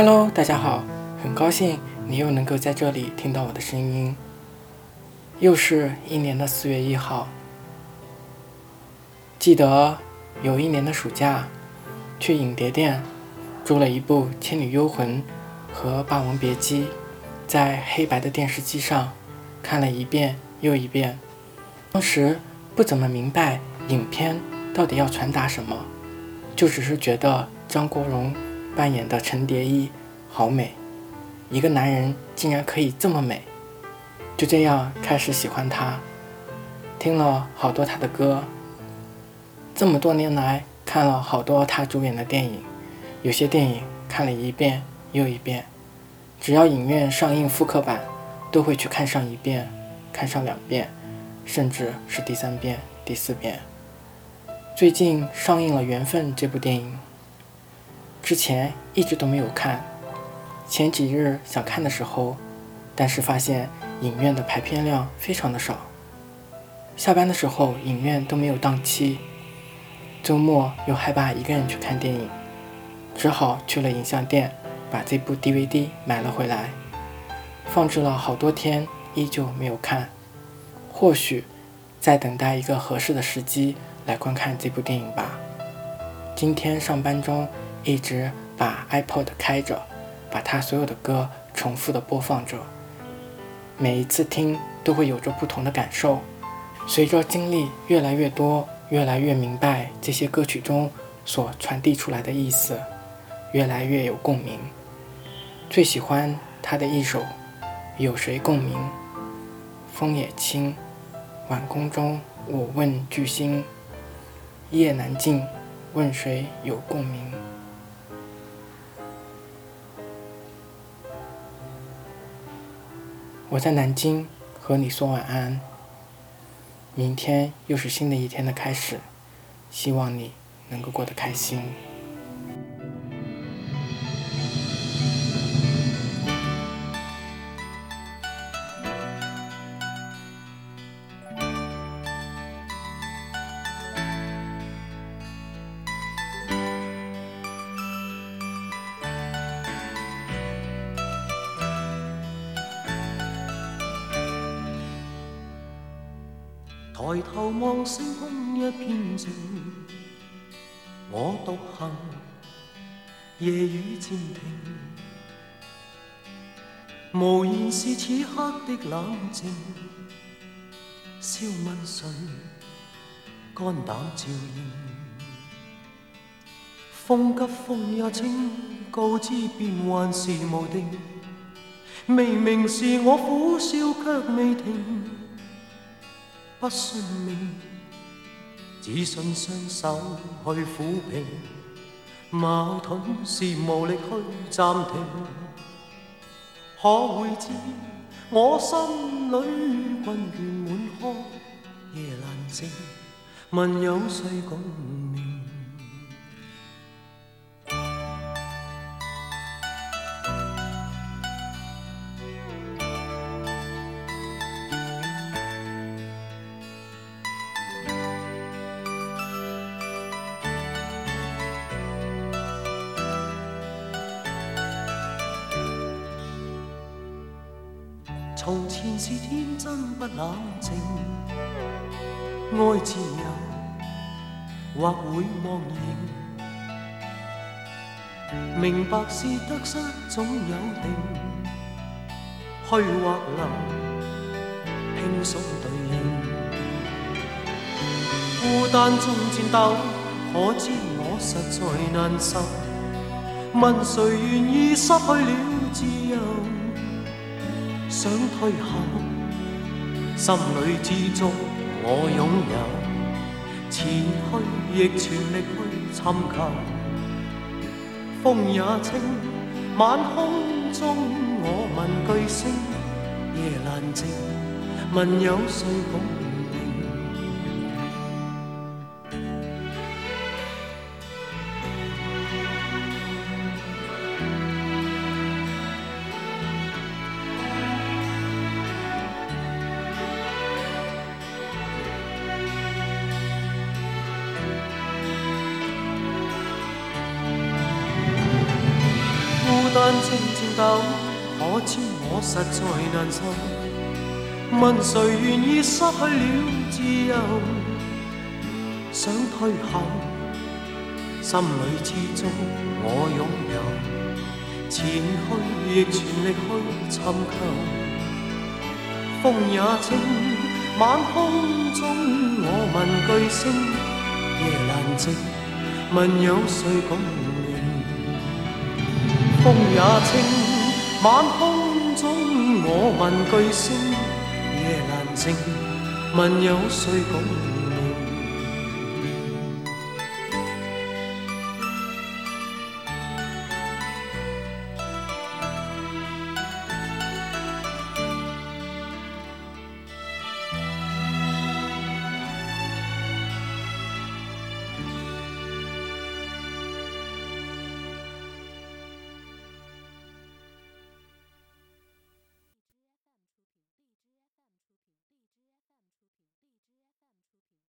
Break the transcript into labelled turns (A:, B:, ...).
A: Hello，大家好，很高兴你又能够在这里听到我的声音。又是一年的四月一号。记得有一年的暑假，去影碟店租了一部《倩女幽魂》和《霸王别姬》，在黑白的电视机上看了一遍又一遍。当时不怎么明白影片到底要传达什么，就只是觉得张国荣。扮演的陈蝶衣好美，一个男人竟然可以这么美，就这样开始喜欢他，听了好多他的歌，这么多年来看了好多他主演的电影，有些电影看了一遍又一遍，只要影院上映复刻版都会去看上一遍，看上两遍，甚至是第三遍、第四遍。最近上映了《缘分》这部电影。之前一直都没有看，前几日想看的时候，但是发现影院的排片量非常的少。下班的时候影院都没有档期，周末又害怕一个人去看电影，只好去了影像店把这部 DVD 买了回来，放置了好多天依旧没有看。或许在等待一个合适的时机来观看这部电影吧。今天上班中。一直把 iPod 开着，把他所有的歌重复的播放着。每一次听都会有着不同的感受，随着经历越来越多，越来越明白这些歌曲中所传递出来的意思，越来越有共鸣。最喜欢他的一首《有谁共鸣》，风也轻，晚空中我问巨星，夜难尽，问谁有共鸣。我在南京和你说晚安，明天又是新的一天的开始，希望你能够过得开心。
B: 抬头望星空一片静，我独行，夜雨渐停。无言是此刻的冷静，笑问谁，肝胆照应。风急风也清，告知变幻是无定。明明是我苦笑却未停。不算命，只信双手去抚平。矛盾是无力去暂停，可会知我心里困倦满腔，夜难静。问有谁共？从前是天真不冷静，爱自由或会忘形。明白是得失总有定，去或留轻松对应。孤单中战斗，可知我实在难受。问谁愿意失去了自由？想退后，心里之中我拥有，前去亦全力去寻求。风也清，晚空中我问句星，夜难静，问有谁共？单靜靜鬥，可知我實在難受。問誰願意失去了自由？想退後，心里始足我擁有。前去亦全力去尋求，風也清，晚空中我問句星，夜難靜，問有誰共？风也清，晚空中我问句星，夜难静，问有谁共鸣？